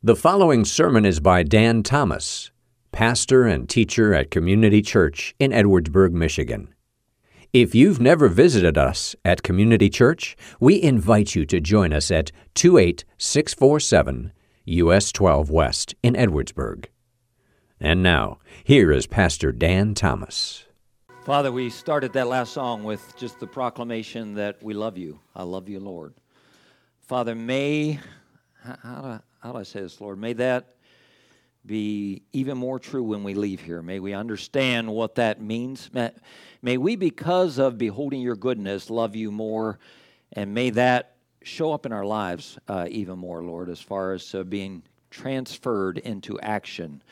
The following sermon is by Dan Thomas, pastor and teacher at Community Church in Edwardsburg, Michigan. If you've never visited us at Community Church, we invite you to join us at 28647 US 12 West in Edwardsburg. And now, here is Pastor Dan Thomas. Father, we started that last song with just the proclamation that we love you. I love you, Lord. Father, may, how do, do I say this, Lord? May that be even more true when we leave here. May we understand what that means. May we, because of beholding your goodness, love you more, and may that show up in our lives uh, even more, Lord, as far as uh, being transferred into action.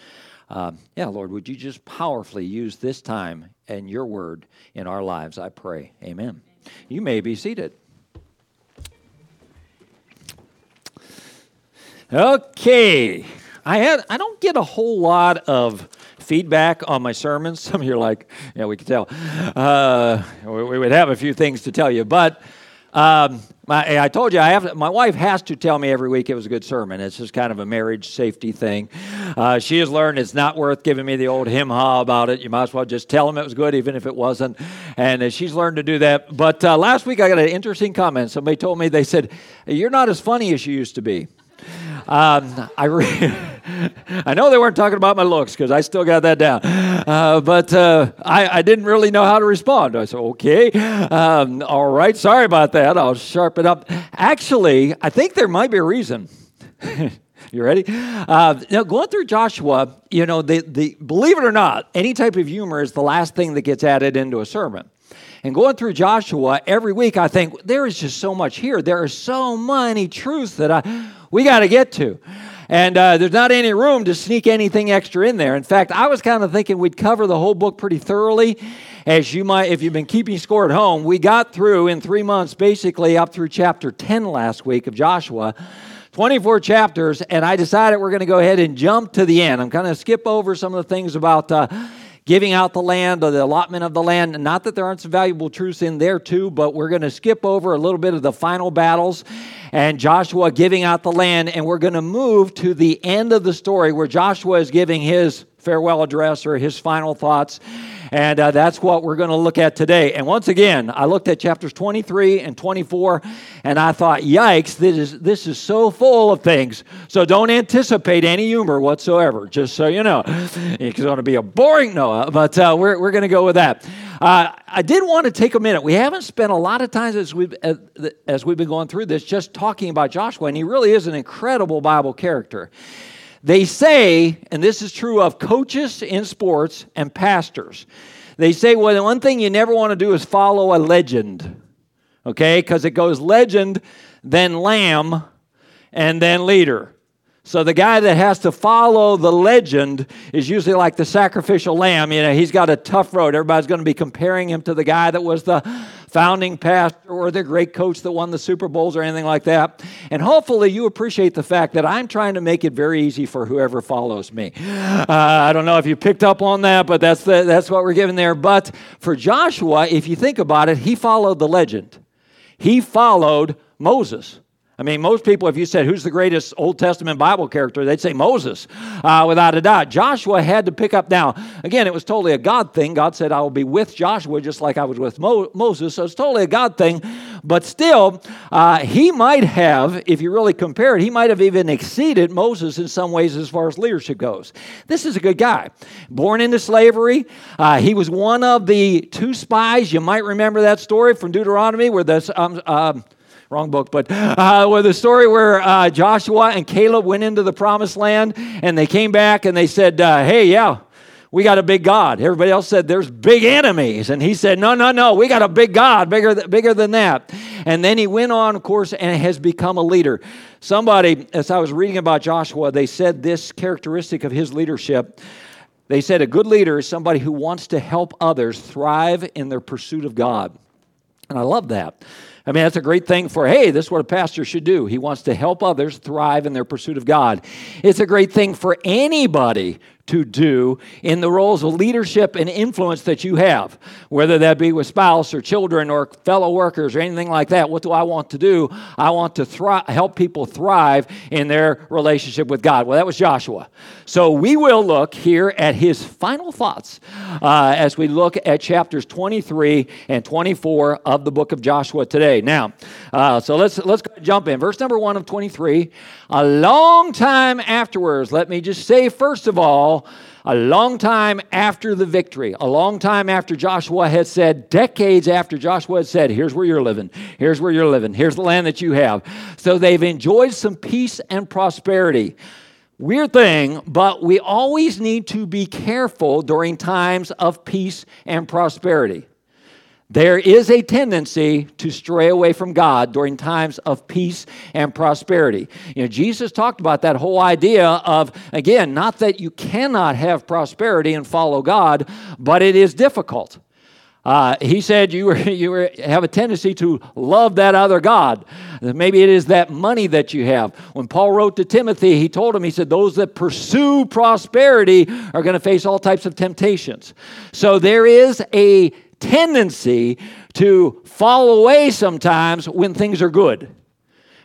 Uh, yeah, Lord, would you just powerfully use this time and your word in our lives? I pray. Amen. You may be seated. Okay. I had I don't get a whole lot of feedback on my sermons. Some of you are like, yeah, we can tell. Uh, we, we, would have a few things to tell you, but um, my, I told you I have. My wife has to tell me every week it was a good sermon. It's just kind of a marriage safety thing. Uh, she has learned it's not worth giving me the old him ha about it. You might as well just tell them it was good, even if it wasn't. And uh, she's learned to do that. But uh, last week I got an interesting comment. Somebody told me they said, "You're not as funny as you used to be." Um, I, re- I know they weren't talking about my looks because I still got that down. Uh, but uh, I, I, didn't really know how to respond. I said, okay, um, all right, sorry about that. I'll sharpen up. Actually, I think there might be a reason. you ready? Uh, now, going through Joshua, you know, the, the, believe it or not, any type of humor is the last thing that gets added into a sermon. And going through Joshua every week, I think there is just so much here. There are so many truths that I we got to get to. And uh, there's not any room to sneak anything extra in there. In fact, I was kind of thinking we'd cover the whole book pretty thoroughly. As you might, if you've been keeping score at home, we got through in three months, basically up through chapter 10 last week of Joshua. 24 chapters, and I decided we're going to go ahead and jump to the end. I'm going to skip over some of the things about uh, giving out the land or the allotment of the land. Not that there aren't some valuable truths in there too, but we're going to skip over a little bit of the final battles and Joshua giving out the land. And we're going to move to the end of the story where Joshua is giving his farewell address or his final thoughts. And uh, that's what we're going to look at today. And once again, I looked at chapters 23 and 24, and I thought, yikes, this is, this is so full of things. So don't anticipate any humor whatsoever, just so you know. It's going to be a boring Noah, but uh, we're, we're going to go with that. Uh, I did want to take a minute. We haven't spent a lot of time as we've, as we've been going through this just talking about Joshua, and he really is an incredible Bible character. They say, and this is true of coaches in sports and pastors, they say, well, the one thing you never want to do is follow a legend, okay? Because it goes legend, then lamb, and then leader. So the guy that has to follow the legend is usually like the sacrificial lamb. You know, he's got a tough road. Everybody's going to be comparing him to the guy that was the founding pastor or the great coach that won the Super Bowls or anything like that. And hopefully you appreciate the fact that I'm trying to make it very easy for whoever follows me. Uh, I don't know if you picked up on that, but that's, the, that's what we're giving there. But for Joshua, if you think about it, he followed the legend. He followed Moses. I mean, most people, if you said, who's the greatest Old Testament Bible character, they'd say Moses, uh, without a doubt. Joshua had to pick up. Now, again, it was totally a God thing. God said, I will be with Joshua just like I was with Mo- Moses. So it's totally a God thing. But still, uh, he might have, if you really compare it, he might have even exceeded Moses in some ways as far as leadership goes. This is a good guy. Born into slavery, uh, he was one of the two spies. You might remember that story from Deuteronomy where the. Um, um wrong book, but uh, where the story where uh, Joshua and Caleb went into the promised land and they came back and they said, uh, Hey, yeah, we got a big God. Everybody else said there's big enemies. And he said, No, no, no, we got a big God, bigger, th- bigger than that. And then he went on, of course, and has become a leader. Somebody, as I was reading about Joshua, they said this characteristic of his leadership. They said a good leader is somebody who wants to help others thrive in their pursuit of God. And I love that. I mean, that's a great thing for, hey, this is what a pastor should do. He wants to help others thrive in their pursuit of God. It's a great thing for anybody to do in the roles of leadership and influence that you have, whether that be with spouse or children or fellow workers or anything like that. What do I want to do? I want to thri- help people thrive in their relationship with God. Well, that was Joshua. So we will look here at his final thoughts uh, as we look at chapters 23 and 24 of the book of Joshua today. Now, uh, so let's let's jump in. Verse number one of 23. A long time afterwards, let me just say first of all, a long time after the victory, a long time after Joshua had said, decades after Joshua had said, Here's where you're living, here's where you're living, here's the land that you have. So they've enjoyed some peace and prosperity. Weird thing, but we always need to be careful during times of peace and prosperity. There is a tendency to stray away from God during times of peace and prosperity. You know, Jesus talked about that whole idea of, again, not that you cannot have prosperity and follow God, but it is difficult. Uh, he said you, were, you were, have a tendency to love that other God. Maybe it is that money that you have. When Paul wrote to Timothy, he told him, he said, Those that pursue prosperity are going to face all types of temptations. So there is a tendency to fall away sometimes when things are good.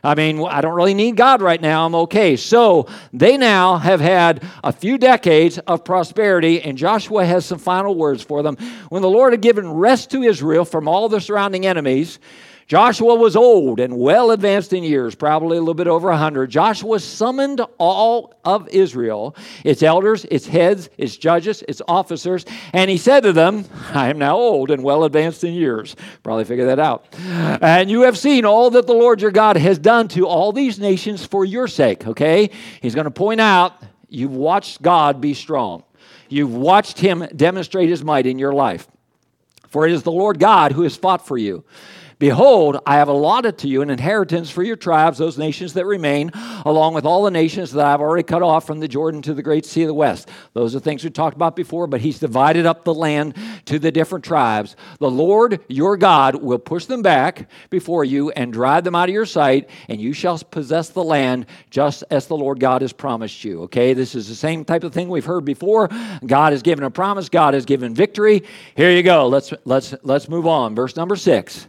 I mean, I don't really need God right now. I'm okay. So they now have had a few decades of prosperity, and Joshua has some final words for them. When the Lord had given rest to Israel from all the surrounding enemies, Joshua was old and well advanced in years, probably a little bit over 100. Joshua summoned all of Israel, its elders, its heads, its judges, its officers, and he said to them, I am now old and well advanced in years. Probably figure that out. And you have seen all that the Lord your God has done to all these nations for your sake, okay? He's going to point out you've watched God be strong, you've watched him demonstrate his might in your life. For it is the Lord God who has fought for you. Behold, I have allotted to you an inheritance for your tribes, those nations that remain, along with all the nations that I've already cut off from the Jordan to the great sea of the west. Those are things we talked about before, but he's divided up the land to the different tribes. The Lord your God will push them back before you and drive them out of your sight, and you shall possess the land just as the Lord God has promised you. Okay, this is the same type of thing we've heard before. God has given a promise, God has given victory. Here you go. Let's let's let's move on. Verse number six.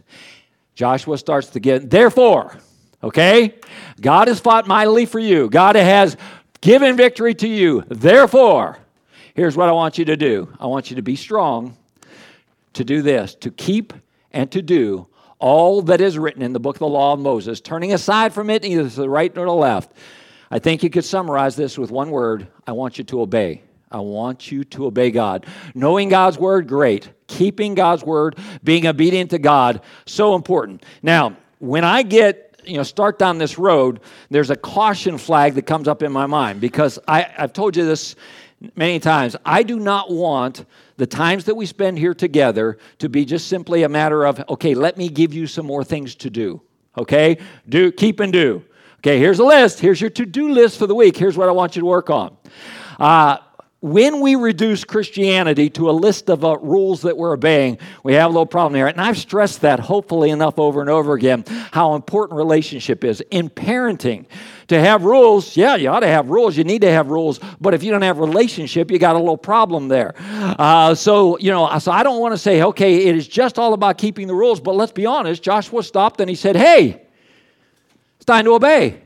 Joshua starts to get, therefore, okay, God has fought mightily for you. God has given victory to you. Therefore, here's what I want you to do I want you to be strong to do this, to keep and to do all that is written in the book of the law of Moses, turning aside from it neither to the right nor the left. I think you could summarize this with one word I want you to obey. I want you to obey God. Knowing God's word, great. Keeping God's word, being obedient to God, so important. Now, when I get you know start down this road there's a caution flag that comes up in my mind because I, i've told you this many times. I do not want the times that we spend here together to be just simply a matter of okay let me give you some more things to do okay? Do keep and do. Okay here's a list. Here's your to-do list for the week. Here's what i want you to work on. Uh, when we reduce Christianity to a list of uh, rules that we're obeying, we have a little problem here. And I've stressed that hopefully enough over and over again how important relationship is. In parenting, to have rules, yeah, you ought to have rules. You need to have rules. But if you don't have relationship, you got a little problem there. Uh, so, you know, so I don't want to say, okay, it is just all about keeping the rules. But let's be honest, Joshua stopped and he said, hey, it's time to obey.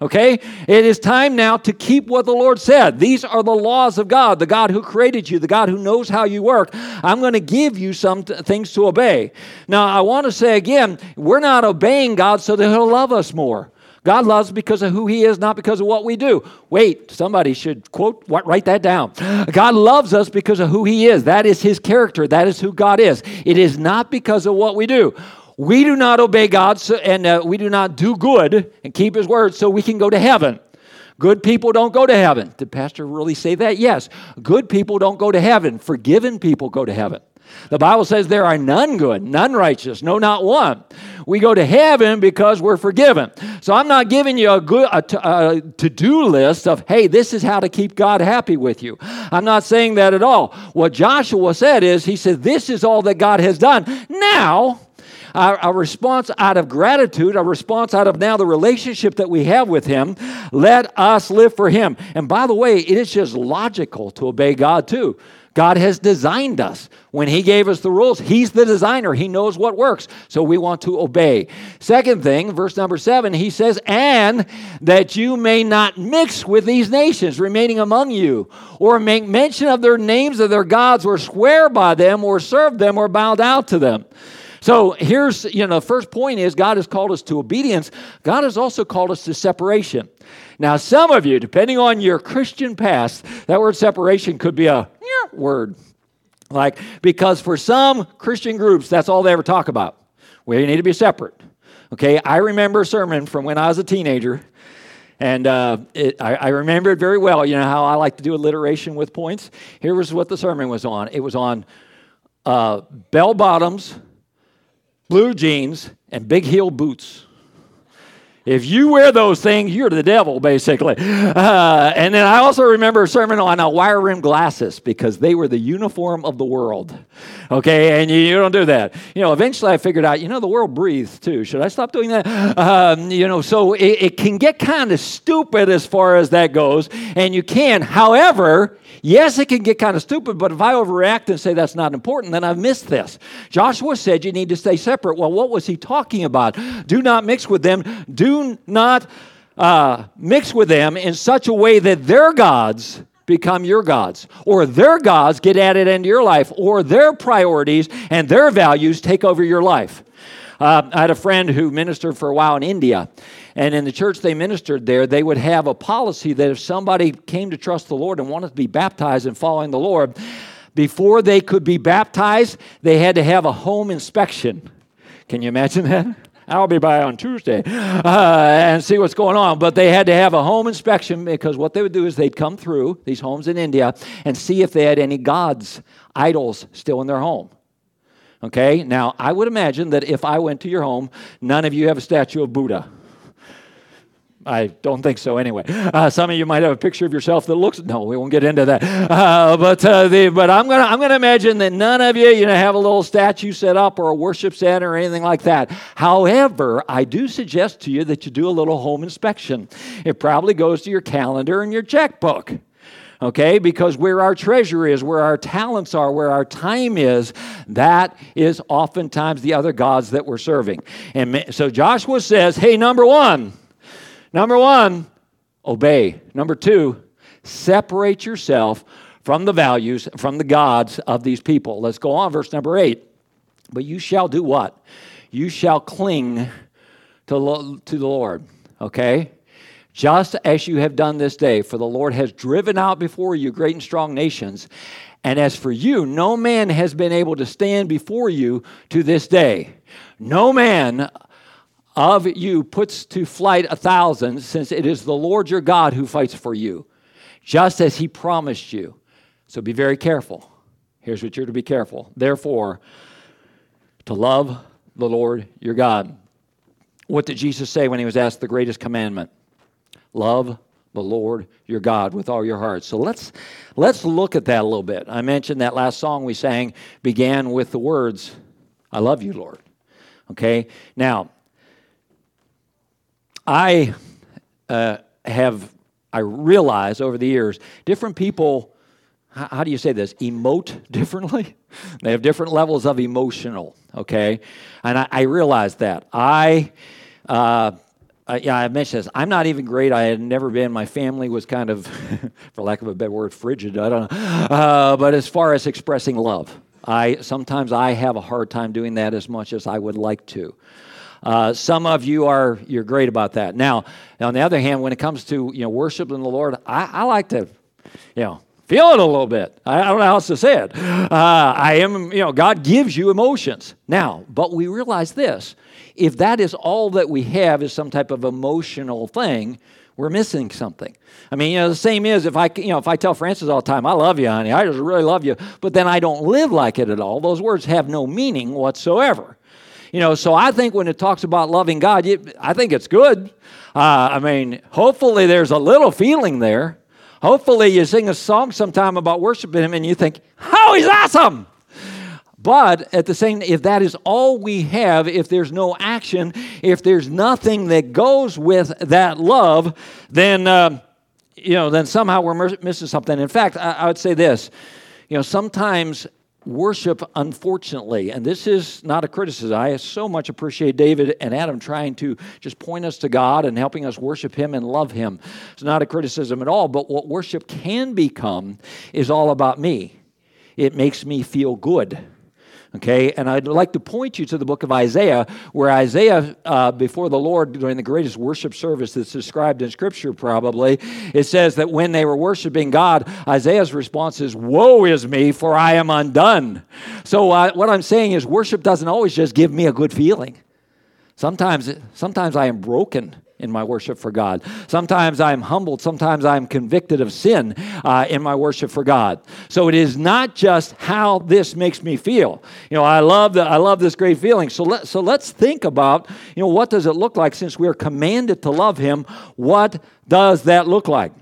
Okay? It is time now to keep what the Lord said. These are the laws of God, the God who created you, the God who knows how you work. I'm going to give you some t- things to obey. Now, I want to say again, we're not obeying God so that He'll love us more. God loves because of who He is, not because of what we do. Wait, somebody should quote, write that down. God loves us because of who He is. That is His character. That is who God is. It is not because of what we do. We do not obey God so, and uh, we do not do good and keep His word so we can go to heaven. Good people don't go to heaven. Did Pastor really say that? Yes. Good people don't go to heaven. Forgiven people go to heaven. The Bible says there are none good, none righteous, no, not one. We go to heaven because we're forgiven. So I'm not giving you a good a, a to-do list of, hey, this is how to keep God happy with you. I'm not saying that at all. What Joshua said is, he said, this is all that God has done. Now, a, a response out of gratitude, a response out of now the relationship that we have with Him. Let us live for Him. And by the way, it is just logical to obey God too. God has designed us. When He gave us the rules, He's the designer. He knows what works. So we want to obey. Second thing, verse number seven, He says, And that you may not mix with these nations remaining among you, or make mention of their names of their gods, or swear by them, or serve them, or bow down to them. So here's, you know, the first point is God has called us to obedience. God has also called us to separation. Now, some of you, depending on your Christian past, that word separation could be a word. Like, because for some Christian groups, that's all they ever talk about. We need to be separate. Okay, I remember a sermon from when I was a teenager, and uh, it, I, I, remember it very well. You know how I like to do alliteration with points? Here was what the sermon was on it was on uh, bell bottoms, blue jeans, and big heel boots. If you wear those things, you're the devil, basically. Uh, and then I also remember a sermon on uh, wire rim glasses because they were the uniform of the world. Okay, and you, you, don't do that. You know, eventually I figured out, you know, the world breathes too. Should I stop doing that? Um, you know, so it, it can get kind of stupid as far as that goes, and you can. However, Yes, it can get kind of stupid, but if I overreact and say that's not important, then I've missed this. Joshua said you need to stay separate. Well, what was he talking about? Do not mix with them. Do not uh, mix with them in such a way that their gods become your gods, or their gods get added into your life, or their priorities and their values take over your life. Uh, I had a friend who ministered for a while in India, and in the church they ministered there, they would have a policy that if somebody came to trust the Lord and wanted to be baptized and following the Lord, before they could be baptized, they had to have a home inspection. Can you imagine that? I'll be by on Tuesday uh, and see what's going on. But they had to have a home inspection because what they would do is they'd come through these homes in India and see if they had any gods, idols still in their home. Okay, now I would imagine that if I went to your home, none of you have a statue of Buddha. I don't think so anyway. Uh, some of you might have a picture of yourself that looks, no, we won't get into that. Uh, but uh, the, but I'm going to I'm gonna imagine that none of you, you know, have a little statue set up or a worship center or anything like that. However, I do suggest to you that you do a little home inspection. It probably goes to your calendar and your checkbook okay? Because where our treasure is, where our talents are, where our time is, that is oftentimes the other gods that we're serving. And so Joshua says, hey, number one, Number one, obey. Number two, separate yourself from the values, from the gods of these people. Let's go on, verse number eight. But you shall do what? You shall cling to, to the Lord, okay? Just as you have done this day, for the Lord has driven out before you great and strong nations. And as for you, no man has been able to stand before you to this day. No man of you puts to flight a thousand, since it is the Lord your God who fights for you, just as he promised you. So be very careful. Here's what you're to be careful. Therefore, to love the Lord your God. What did Jesus say when he was asked the greatest commandment? Love the Lord your God with all your heart. So let's let's look at that a little bit. I mentioned that last song we sang began with the words, I love you, Lord. Okay? Now, I uh, have, I realize over the years, different people, how, how do you say this, emote differently? they have different levels of emotional, okay? And I, I realize that. I, uh, I, yeah, I mentioned this. I'm not even great. I had never been. My family was kind of, for lack of a better word, frigid. I don't know. Uh, but as far as expressing love, I sometimes I have a hard time doing that as much as I would like to. Uh, some of you are you're great about that. Now, on the other hand, when it comes to you know worshiping the Lord, I, I like to, you know, feel it a little bit. I, I don't know how else to say it. Uh, I am, you know, God gives you emotions. Now, but we realize this: if that is all that we have is some type of emotional thing, we're missing something. I mean, you know, the same is if I, you know, if I tell Francis all the time, "I love you, honey," I just really love you, but then I don't live like it at all. Those words have no meaning whatsoever. You know, so I think when it talks about loving God, I think it's good. Uh, I mean, hopefully there's a little feeling there. Hopefully you sing a song sometime about worshiping Him and you think, "How oh, He's awesome!" But at the same, if that is all we have, if there's no action, if there's nothing that goes with that love, then uh, you know, then somehow we're missing something. In fact, I, I would say this: you know, sometimes worship, unfortunately, and this is not a criticism. I so much appreciate David and Adam trying to just point us to God and helping us worship Him and love Him. It's not a criticism at all, but what worship can become is all about me. It makes me feel good. Okay, and I'd like to point you to the book of Isaiah, where Isaiah, uh, before the Lord during the greatest worship service that's described in Scripture, probably, it says that when they were worshiping God, Isaiah's response is, Woe is me, for I am undone. So, uh, what I'm saying is, worship doesn't always just give me a good feeling. Sometimes, sometimes I am broken in my worship for God. Sometimes I'm humbled. Sometimes I'm convicted of sin uh, in my worship for God. So it is not just how this makes me feel. You know, I love the, I love this great feeling. So let so let's think about you know what does it look like since we are commanded to love Him. What does that look like?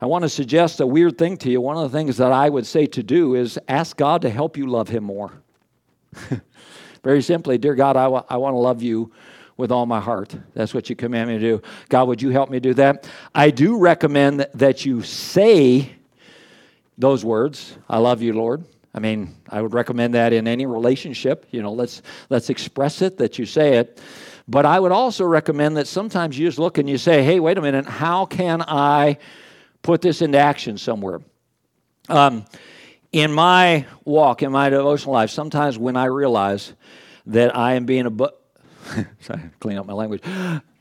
I want to suggest a weird thing to you. One of the things that I would say to do is ask God to help you love Him more. Very simply, dear God, I, w- I want to love you with all my heart. That's what you command me to do. God, would you help me do that? I do recommend that you say those words, I love you, Lord. I mean, I would recommend that in any relationship. You know, let's let's express it that you say it. But I would also recommend that sometimes you just look and you say, "Hey, wait a minute, how can I put this into action somewhere?" Um, in my walk, in my devotional life, sometimes when I realize that I am being a Sorry, clean up my language.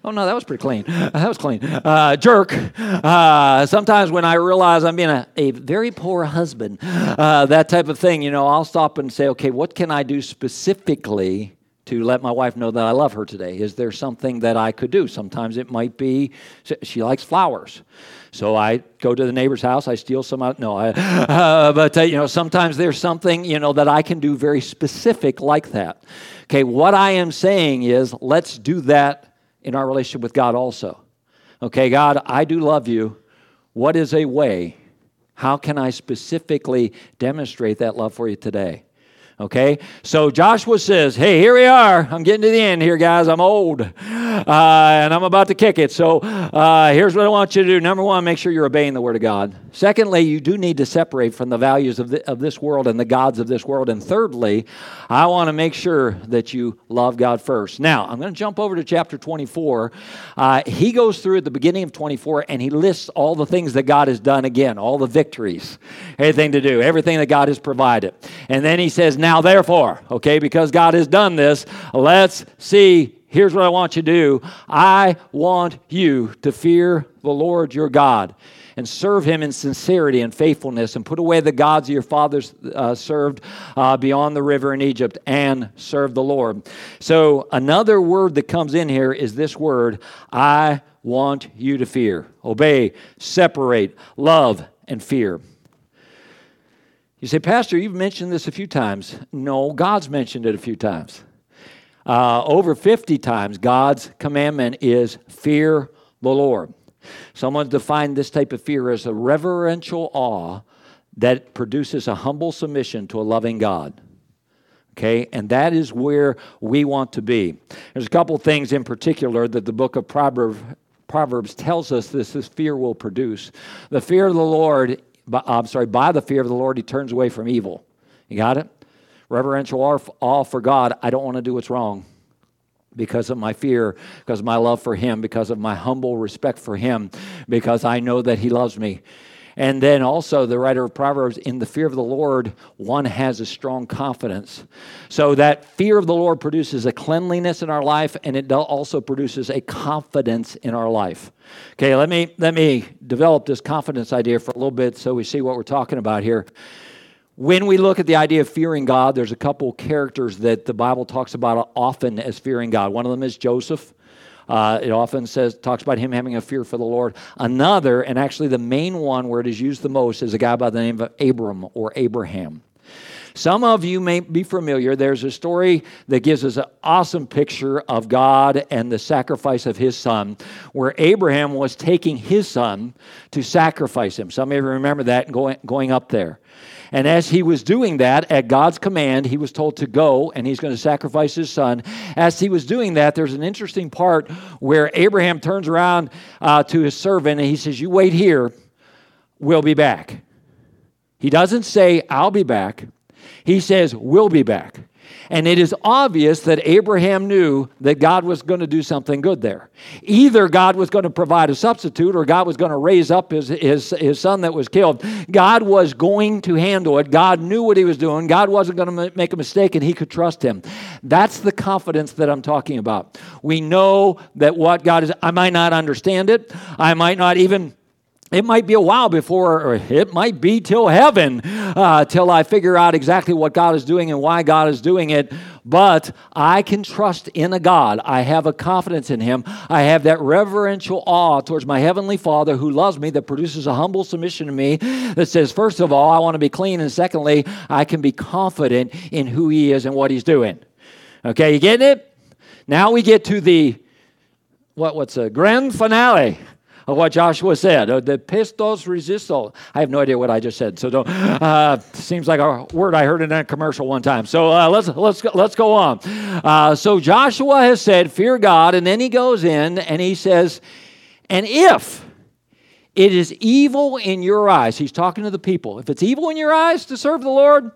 Oh no, that was pretty clean. that was clean. Uh, jerk. Uh, sometimes when I realize I'm being a, a very poor husband, uh, that type of thing, you know, I'll stop and say, okay, what can I do specifically to let my wife know that I love her today? Is there something that I could do? Sometimes it might be she likes flowers. So I go to the neighbor's house, I steal some out. No, I, uh, but uh, you know, sometimes there's something you know that I can do very specific like that. Okay, what I am saying is let's do that in our relationship with God also. Okay, God, I do love you. What is a way? How can I specifically demonstrate that love for you today? Okay, so Joshua says, Hey, here we are. I'm getting to the end here, guys. I'm old and I'm about to kick it. So uh, here's what I want you to do. Number one, make sure you're obeying the Word of God. Secondly, you do need to separate from the values of, the, of this world and the gods of this world. And thirdly, I want to make sure that you love God first. Now, I'm going to jump over to chapter 24. Uh, he goes through at the beginning of 24 and he lists all the things that God has done again, all the victories, everything to do, everything that God has provided. And then he says, Now, therefore, okay, because God has done this, let's see here's what I want you to do. I want you to fear the Lord your God and serve him in sincerity and faithfulness and put away the gods your fathers uh, served uh, beyond the river in Egypt and serve the Lord. So, another word that comes in here is this word I want you to fear. Obey, separate, love, and fear. You say, Pastor, you've mentioned this a few times. No, God's mentioned it a few times. Uh, over 50 times, God's commandment is fear the Lord. Someone defined this type of fear as a reverential awe that produces a humble submission to a loving God. Okay, and that is where we want to be. There's a couple things in particular that the book of Proverbs, Proverbs tells us this, this fear will produce. The fear of the Lord, I'm sorry, by the fear of the Lord, he turns away from evil. You got it? Reverential awe for God. I don't want to do what's wrong because of my fear, because of my love for Him, because of my humble respect for Him, because I know that He loves me. And then also, the writer of Proverbs, in the fear of the Lord, one has a strong confidence. So that fear of the Lord produces a cleanliness in our life, and it also produces a confidence in our life. Okay, let me let me develop this confidence idea for a little bit so we see what we're talking about here. When we look at the idea of fearing God, there's a couple characters that the Bible talks about often as fearing God. One of them is Joseph. Uh, it often says talks about him having a fear for the Lord. Another, and actually the main one where it is used the most, is a guy by the name of Abram or Abraham. Some of you may be familiar. There's a story that gives us an awesome picture of God and the sacrifice of his son, where Abraham was taking his son to sacrifice him. Some of you remember that going, going up there. And as he was doing that, at God's command, he was told to go and he's going to sacrifice his son. As he was doing that, there's an interesting part where Abraham turns around uh, to his servant and he says, You wait here, we'll be back. He doesn't say, I'll be back. He says, We'll be back. And it is obvious that Abraham knew that God was going to do something good there. Either God was going to provide a substitute or God was going to raise up his, his, his son that was killed. God was going to handle it. God knew what he was doing. God wasn't going to make a mistake and he could trust him. That's the confidence that I'm talking about. We know that what God is, I might not understand it. I might not even it might be a while before, or it might be till heaven, uh, till I figure out exactly what God is doing and why God is doing it. But I can trust in a God. I have a confidence in Him. I have that reverential awe towards my Heavenly Father who loves me, that produces a humble submission to me, that says, first of all, I want to be clean, and secondly, I can be confident in who He is and what He's doing. Okay, you getting it? Now we get to the, what, what's a grand finale of what Joshua said. Uh, the pistos resisto. I have no idea what I just said. So don't. Uh, seems like a word I heard in a commercial one time. So uh, let's let's let's go on. Uh, so Joshua has said, "Fear God," and then he goes in and he says, "And if." It is evil in your eyes. He's talking to the people. If it's evil in your eyes to serve the Lord,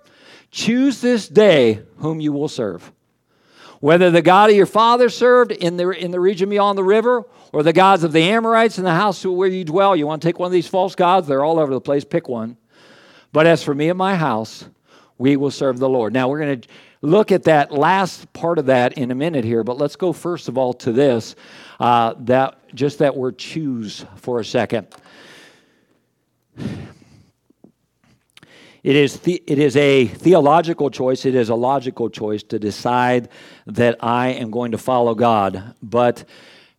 choose this day whom you will serve. Whether the God of your father served in the, in the region beyond the river, or the gods of the Amorites in the house where you dwell. You want to take one of these false gods? They're all over the place. Pick one. But as for me and my house, we will serve the Lord. Now, we're going to look at that last part of that in a minute here, but let's go first of all to this uh, that just that word choose for a second. It is, the, it is a theological choice, it is a logical choice to decide that I am going to follow God. But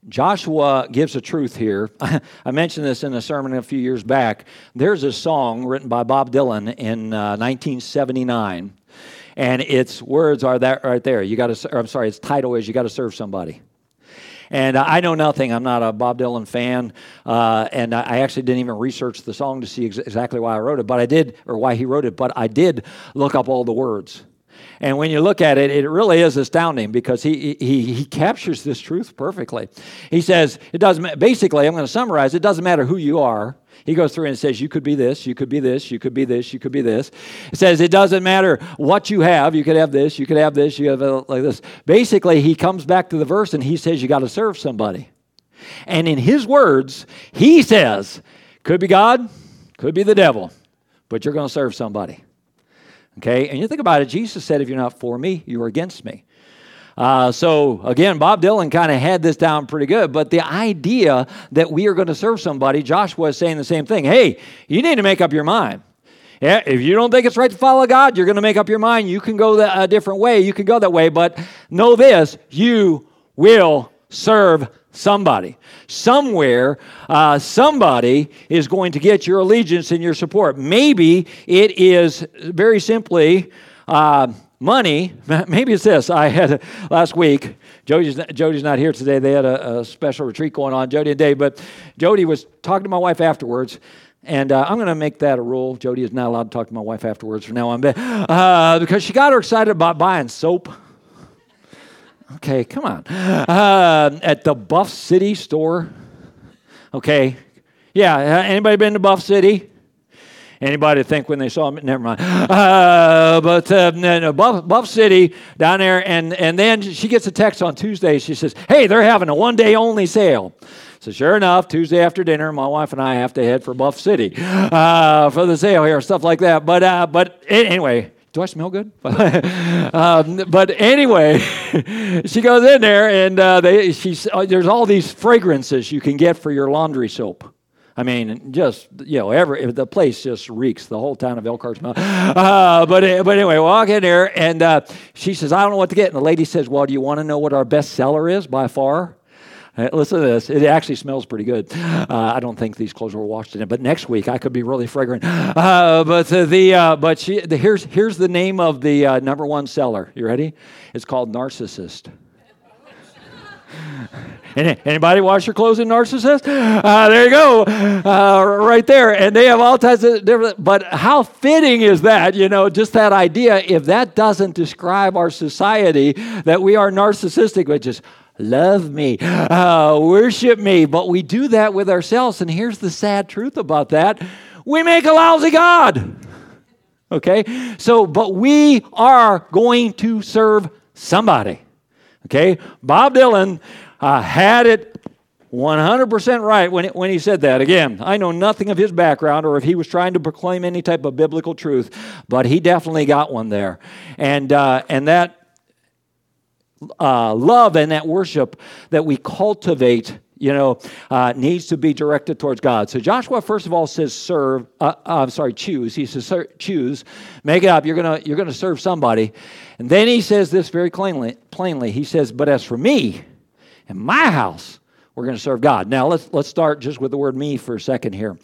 Joshua gives a truth here. I mentioned this in a sermon a few years back. There's a song written by Bob Dylan in uh, 1979, and its words are that right there. You got to. I'm sorry. Its title is "You Got to Serve Somebody." And uh, I know nothing. I'm not a Bob Dylan fan, uh, and I actually didn't even research the song to see ex- exactly why I wrote it. But I did, or why he wrote it. But I did look up all the words. And when you look at it, it really is astounding because he, he, he captures this truth perfectly. He says, it doesn't, basically, I'm going to summarize, it doesn't matter who you are. He goes through and says, You could be this, you could be this, you could be this, you could be this. It says, It doesn't matter what you have. You could have this, you could have this, you have like this. Basically, he comes back to the verse and he says, You got to serve somebody. And in his words, he says, Could be God, could be the devil, but you're going to serve somebody. Okay, and you think about it, Jesus said, If you're not for me, you're against me. Uh, so again, Bob Dylan kind of had this down pretty good, but the idea that we are going to serve somebody, Joshua is saying the same thing. Hey, you need to make up your mind. Yeah, if you don't think it's right to follow God, you're going to make up your mind. You can go a different way. You can go that way, but know this: you will serve somebody. Somewhere, uh, somebody is going to get your allegiance and your support. Maybe it is very simply uh, money. Maybe it's this. I had last week. Jody's, Jody's not here today. They had a, a, special retreat going on, Jody and Dave. But Jody was talking to my wife afterwards. And uh, I'm going to make that a rule. Jody is not allowed to talk to my wife afterwards from now on, uh, because she got her excited about buying soap. Okay, come on. Uh, at the Buff City store. Okay. Yeah, anybody been to Buff City? Anybody think when they saw me? Never mind. Uh, but uh, no, Buff, Buff City down there, and, and then she gets a text on Tuesday. She says, Hey, they're having a one day only sale. So sure enough, Tuesday after dinner, my wife and I have to head for Buff City uh, for the sale here, stuff like that. But uh, but anyway, do I smell good? um, but anyway, she goes in there and uh, they, she's, uh, there's all these fragrances you can get for your laundry soap. I mean, just you know, every the place just reeks. The whole town of Elkhart smells. Uh, but but anyway, walk in there, and uh, she says, "I don't know what to get." And the lady says, "Well, do you want to know what our best seller is by far?" Listen to this. It actually smells pretty good. Uh, I don't think these clothes were washed in it, but next week I could be really fragrant. Uh, but the uh, but she the, here's here's the name of the uh, number one seller. You ready? It's called Narcissist. Anybody wash your clothes in Narcissist? Uh, there you go, uh, right there. And they have all types of different. But how fitting is that? You know, just that idea. If that doesn't describe our society, that we are narcissistic, which is love me, uh, worship me. But we do that with ourselves. And here's the sad truth about that: we make a lousy God. Okay, so but we are going to serve somebody. Okay, Bob Dylan uh, had it 100% right when, it, when he said that. Again, I know nothing of his background or if he was trying to proclaim any type of biblical truth, but he definitely got one there. And, uh, and that uh, love and that worship that we cultivate you know, uh, needs to be directed towards God. So Joshua, first of all, says serve. Uh, uh I'm sorry, choose. He says choose, make it up. You're gonna you're gonna serve somebody, and then he says this very plainly. Plainly, he says, "But as for me and my house, we're to serve God." Now let's let's start just with the word "me" for a second here.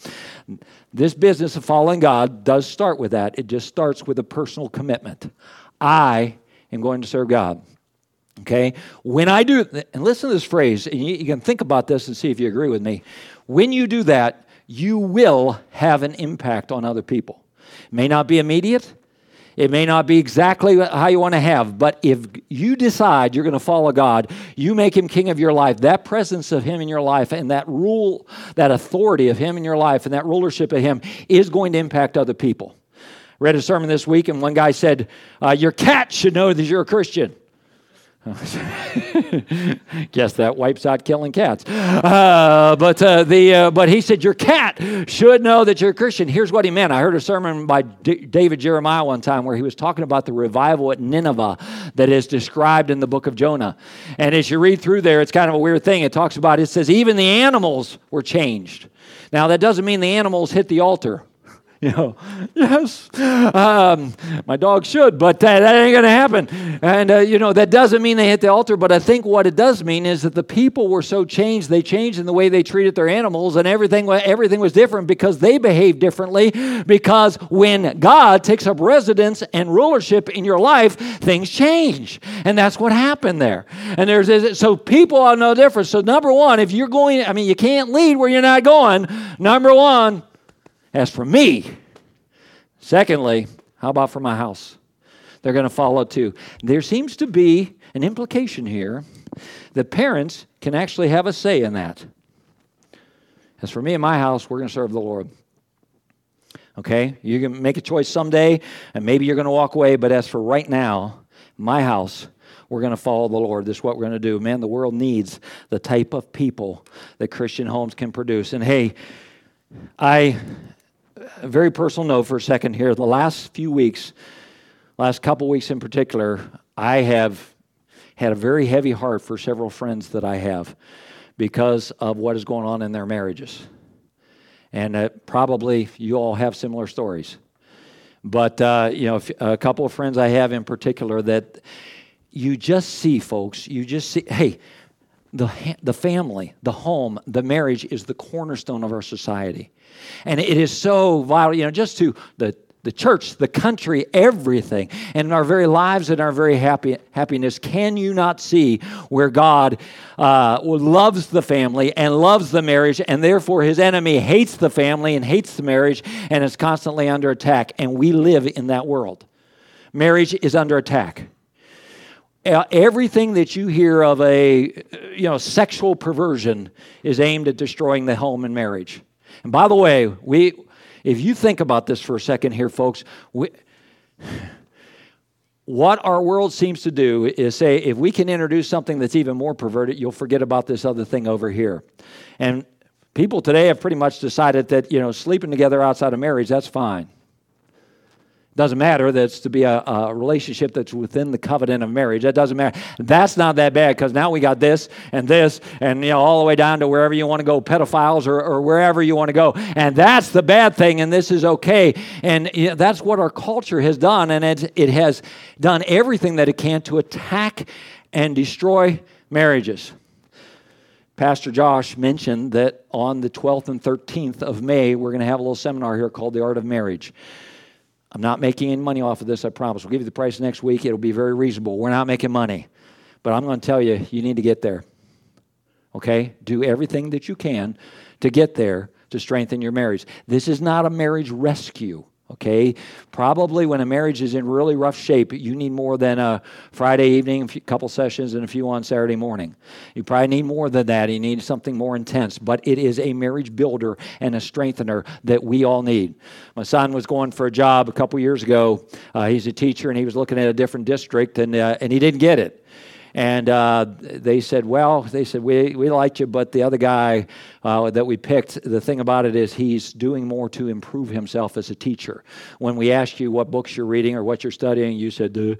This business of following God does start with that. It just starts with a personal commitment. I am going to serve God. Okay? When I do, and listen to this phrase, and you, you can think about this and see if you agree with me. When you do that, you will have an impact on other people. It may not be immediate, it may not be exactly how you want to have, but if you decide you're going to follow God, you make Him king of your life, that presence of Him in your life and that rule, that authority of Him in your life and that rulership of Him is going to impact other people. Read a sermon this week, and one guy said, uh, Your cat should know that you're a Christian. Guess that wipes out killing cats. Uh, but uh, the uh, but he said your cat should know that you're a Christian. Here's what he meant. I heard a sermon by D- David Jeremiah one time where he was talking about the revival at Nineveh that is described in the book of Jonah. And as you read through there, it's kind of a weird thing. It talks about it says even the animals were changed. Now that doesn't mean the animals hit the altar. You know, yes, um, my dog should, but that, that ain't going to happen. And, uh, you know, that doesn't mean they hit the altar, but I think what it does mean is that the people were so changed, they changed in the way they treated their animals, and everything, everything was different because they behaved differently. Because when God takes up residence and rulership in your life, things change. And that's what happened there. And there's, so people are no different. So, number one, if you're going, I mean, you can't lead where you're not going. Number one, as for me, secondly, how about for my house? They're going to follow too. There seems to be an implication here that parents can actually have a say in that. As for me and my house, we're going to serve the Lord. Okay? You can make a choice someday, and maybe you're going to walk away, but as for right now, my house, we're going to follow the Lord. This is what we're going to do. Man, the world needs the type of people that Christian homes can produce. And hey, I a very personal note for a second here. The last few weeks, last couple weeks in particular, I have had a very heavy heart for several friends that I have because of what is going on in their marriages. And uh, probably you all have similar stories. But, uh, you know, a couple of friends I have in particular that you just see, folks, you just see, hey, the, the family, the home, the marriage is the cornerstone of our society. And it is so vital, you know, just to the, the church, the country, everything, and in our very lives and our very happy, happiness. Can you not see where God uh, loves the family and loves the marriage, and therefore his enemy hates the family and hates the marriage and is constantly under attack? And we live in that world. Marriage is under attack Uh, everything that you hear of a you know sexual perversion is aimed at destroying the home and marriage. And by the way we if you think about this for a second here folks we, what our world seems to do is say if we can introduce something that's even more perverted you'll forget about this other thing over here. And people today have pretty much decided that you know sleeping together outside of marriage that's fine doesn't matter that's to be a, a, relationship that's within the covenant of marriage. That doesn't matter. That's not that bad because now we got this and this and you know all the way down to wherever you want to go, pedophiles or, or wherever you want to go. And that's the bad thing, and this is okay. And you know, that's what our culture has done, and it, it has done everything that it can to attack and destroy marriages. Pastor Josh mentioned that on the 12th and 13th of May, we're going to have a little seminar here called The Art of Marriage. I'm not making any money off of this, I promise. We'll give you the price next week. It'll be very reasonable. We're not making money. But I'm going to tell you, you need to get there. Okay? Do everything that you can to get there to strengthen your marriage. This is not a marriage rescue. Okay, probably when a marriage is in really rough shape, you need more than a Friday evening, a couple sessions, and a few on Saturday morning. You probably need more than that. You need something more intense, but it is a marriage builder and a strengthener that we all need. My son was going for a job a couple years ago. Uh, he's a teacher, and he was looking at a different district, and uh, and he didn't get it. And uh, they said, Well, they said, we, we liked you, but the other guy uh, that we picked, the thing about it is he's doing more to improve himself as a teacher. When we asked you what books you're reading or what you're studying, you said, Duh.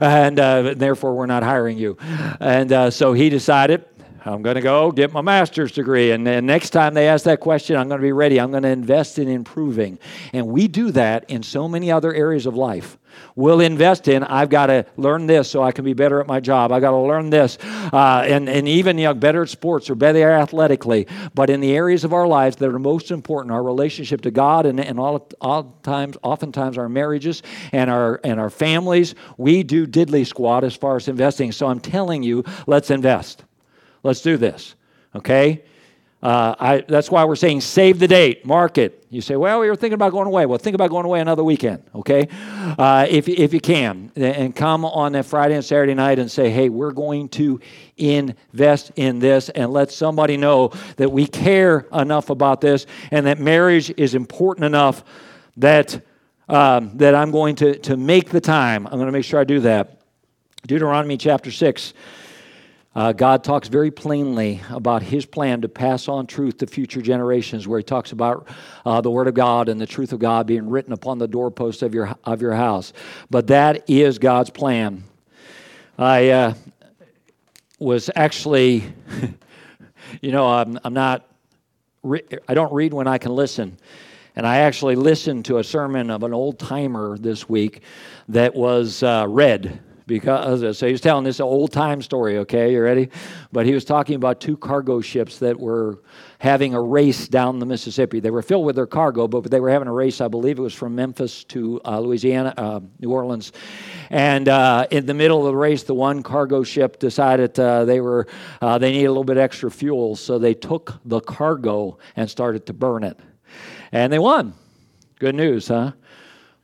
and uh, therefore we're not hiring you. And uh, so he decided, I'm going to go get my master's degree. And then next time they ask that question, I'm going to be ready. I'm going to invest in improving. And we do that in so many other areas of life. We'll invest in, I've got to learn this so I can be better at my job. I've got to learn this. Uh, and, and even you know, better at sports or better athletically. But in the areas of our lives that are most important, our relationship to God and, and all, all times, oftentimes our marriages and our, and our families, we do diddly squat as far as investing. So I'm telling you, let's invest. Let's do this, okay? Uh, I, that's why we're saying save the date, mark it. You say, well, we were thinking about going away. Well, think about going away another weekend, okay? Uh, if, if you can, and come on that Friday and Saturday night and say, hey, we're going to invest in this and let somebody know that we care enough about this and that marriage is important enough that, um, that I'm going to, to make the time. I'm going to make sure I do that. Deuteronomy chapter 6. Uh, God talks very plainly about his plan to pass on truth to future generations, where he talks about uh, the Word of God and the truth of God being written upon the doorposts of your, of your house. But that is God's plan. I uh, was actually, you know, I'm, I'm not, re- I don't read when I can listen. And I actually listened to a sermon of an old timer this week that was uh, read because so he was telling this old time story okay? You ready? But he was talking about two cargo ships that were having a race down the mississippi. They were filled with their cargo but they were having a race i believe it was from memphis to uh, louisiana uh, new orleans. And uh, in the middle of the race the one cargo ship decided uh, they were uh, they needed a little bit extra fuel so they took the cargo and started to burn it. And they won. Good news huh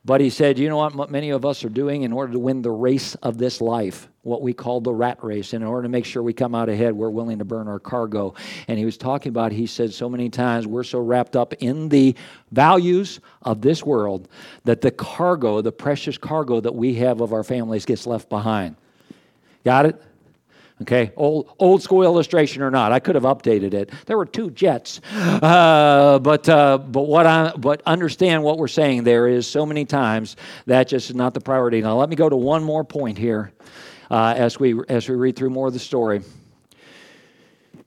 but he said, you know what, many of us are doing in order to win the race of this life, what we call the rat race. In order to make sure we come out ahead, we're willing to burn our cargo. And he was talking about, he said so many times, we're so wrapped up in the values of this world that the cargo, the precious cargo that we have of our families, gets left behind. Got it? Okay, old, old school illustration or not, I could have updated it. There were two jets, uh, but uh, but what I but understand what we're saying there is so many times that just is not the priority. Now let me go to one more point here uh, as we as we read through more of the story.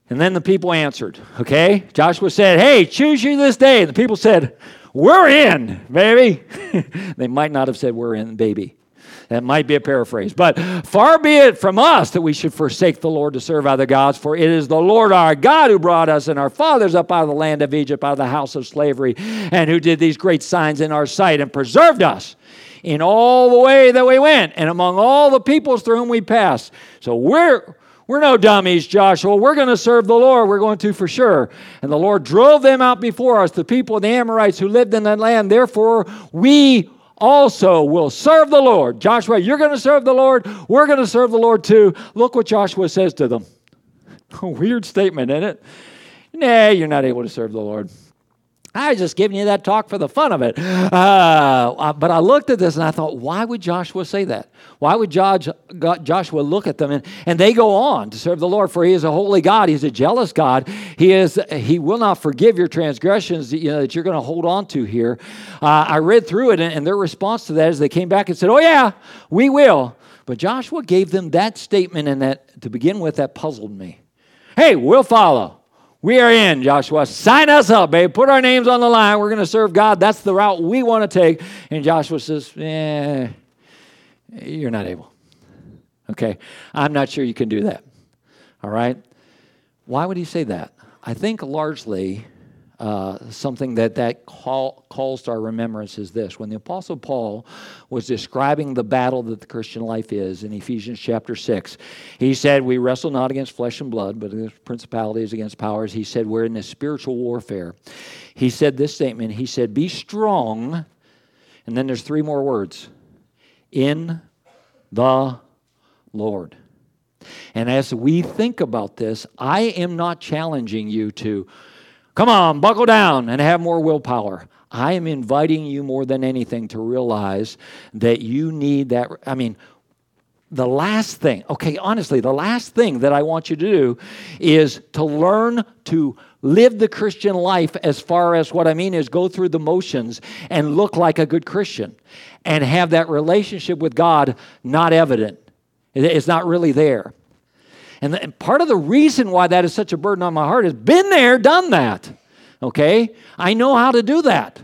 And then the people answered. Okay, Joshua said, "Hey, choose you this day." And the people said, "We're in, baby." they might not have said, "We're in, baby." That might be a paraphrase. But far be it from us that we should forsake the Lord to serve other gods, for it is the Lord our God who brought us and our fathers up out of the land of Egypt, out of the house of slavery, and who did these great signs in our sight and preserved us in all the way that we went and among all the peoples through whom we passed. So we're we're no dummies, Joshua. We're going to serve the Lord. We're going to for sure. And the Lord drove them out before us, the people of the Amorites who lived in that land. Therefore, we also will serve the Lord. Joshua, you're going to serve the Lord. We're going to serve the Lord too. Look what Joshua says to them. Weird statement, isn't it? Nah, you're not able to serve the Lord. I was just giving you that talk for the fun of it. Uh, uh, but I looked at this and I thought, why would Joshua say that? Why would Joshua look at them and, and they go on to serve the Lord? For he is a holy God. He's a jealous God. He is. He will not forgive your transgressions that, you know, that you're going to hold on to here. Uh, I read through it and, and their response to that is they came back and said, oh, yeah, we will. But Joshua gave them that statement and that to begin with, that puzzled me. Hey, we'll follow. We are in, Joshua. Sign us up, babe. Put our names on the line. We're going to serve God. That's the route we want to take. And Joshua says, eh, you're not able. Okay. I'm not sure you can do that. All right. Why would he say that? I think largely uh, something that that call, calls to our remembrance is this: when the Apostle Paul was describing the battle that the Christian life is in Ephesians chapter six, he said, "We wrestle not against flesh and blood, but against principalities, against powers." He said, "We're in a spiritual warfare." He said this statement. He said, "Be strong," and then there's three more words: "In the Lord." And as we think about this, I am not challenging you to come on, buckle down and have more willpower. I am inviting you more than anything to realize that you need that. I mean, the last thing, okay, honestly, the last thing that I want you to do is to learn to live the Christian life as far as what I mean is go through the motions and look like a good Christian and have that relationship with God not evident. It's not really there. And, the, and part of the reason why that is such a burden on my heart is been there, done that. Okay? I know how to do that.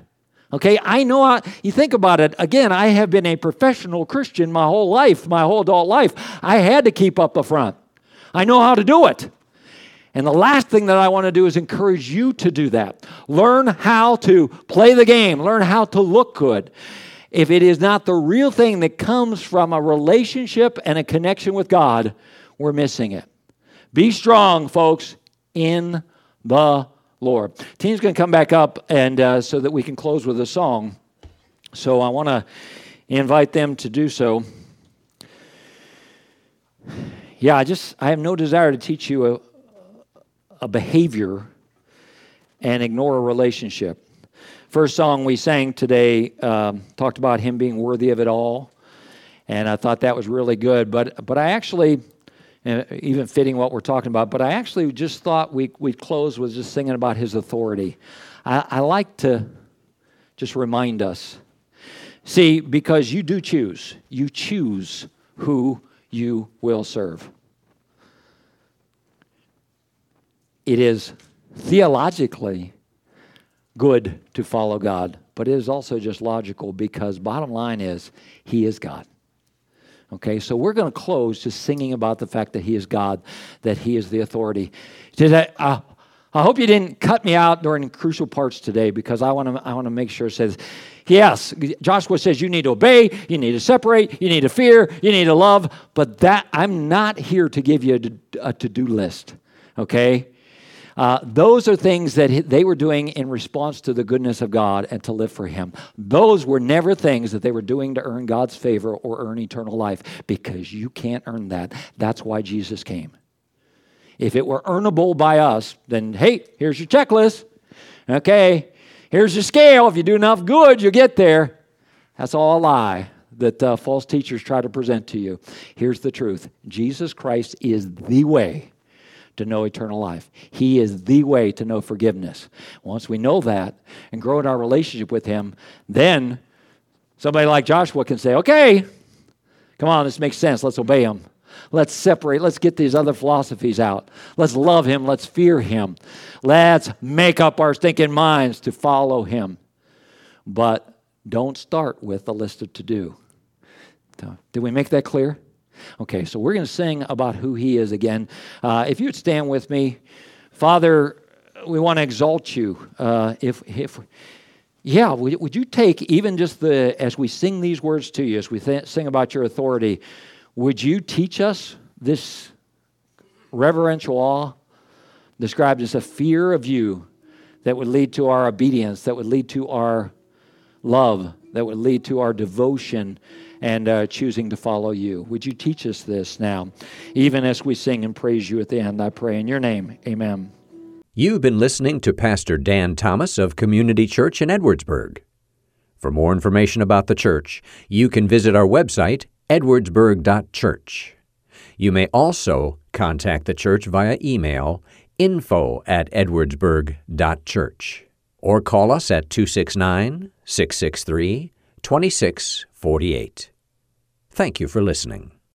Okay, I know how, you think about it. Again, I have been a professional Christian my whole life, my whole adult life. I had to keep up the front. I know how to do it. And the last thing that I want to do is encourage you to do that. Learn how to play the game, learn how to look good if it is not the real thing that comes from a relationship and a connection with God, we're missing it. Be strong, folks, in the Lord. Team's going to come back up, and uh, so that we can close with a song. So I want to invite them to do so. Yeah, I just I have no desire to teach you a, a behavior and ignore a relationship. First song we sang today um, talked about him being worthy of it all, and I thought that was really good. But but I actually, even fitting what we're talking about, but I actually just thought we we'd close with just singing about his authority. I, I like to just remind us. See, because you do choose, you choose who you will serve. It is theologically good to follow God, but it is also just logical because bottom line is He is God. Okay, so we're going to close just singing about the fact that He is God, that He is the authority. Today, uh, I hope you didn't cut me out during crucial parts today because I want to I want to make sure it says yes Joshua says you need to obey you need to separate you need to fear you need to love but that I'm not here to give you a, a to-do list okay uh, those are things that they were doing in response to the goodness of God and to live for Him. Those were never things that they were doing to earn God's favor or earn eternal life because you can't earn that. That's why Jesus came. If it were earnable by us, then hey, here's your checklist. Okay, here's your scale. If you do enough good, you'll get there. That's all a lie that uh, false teachers try to present to you. Here's the truth Jesus Christ is the way to know eternal life. He is the way to know forgiveness. Once we know that and grow in our relationship with Him, then somebody like Joshua can say, okay, come on, this makes sense. Let's obey Him. Let's separate. Let's get these other philosophies out. Let's love Him. Let's fear Him. Let's make up our thinking minds to follow Him. But don't start with a list of to do. Did we make that clear? Okay, so we're going to sing about who He is again. Uh, if you'd stand with me, Father, we want to exalt you. Uh, if, if, yeah, would, would you take even just the, as we sing these words to you, as we th- sing about your authority, would you teach us this reverential awe described as a fear of you that would lead to our obedience, that would lead to our love, that would lead to our devotion and uh, choosing to follow you. Would you teach us this now, even as we sing and praise you at the end? I pray in your name. Amen. You've been listening to Pastor Dan Thomas of Community Church in Edwardsburg. For more information about the church, you can visit our website, edwardsburg.church. You may also contact the church via email info at edwardsburg.church or call us at 269 663 2648. Thank you for listening.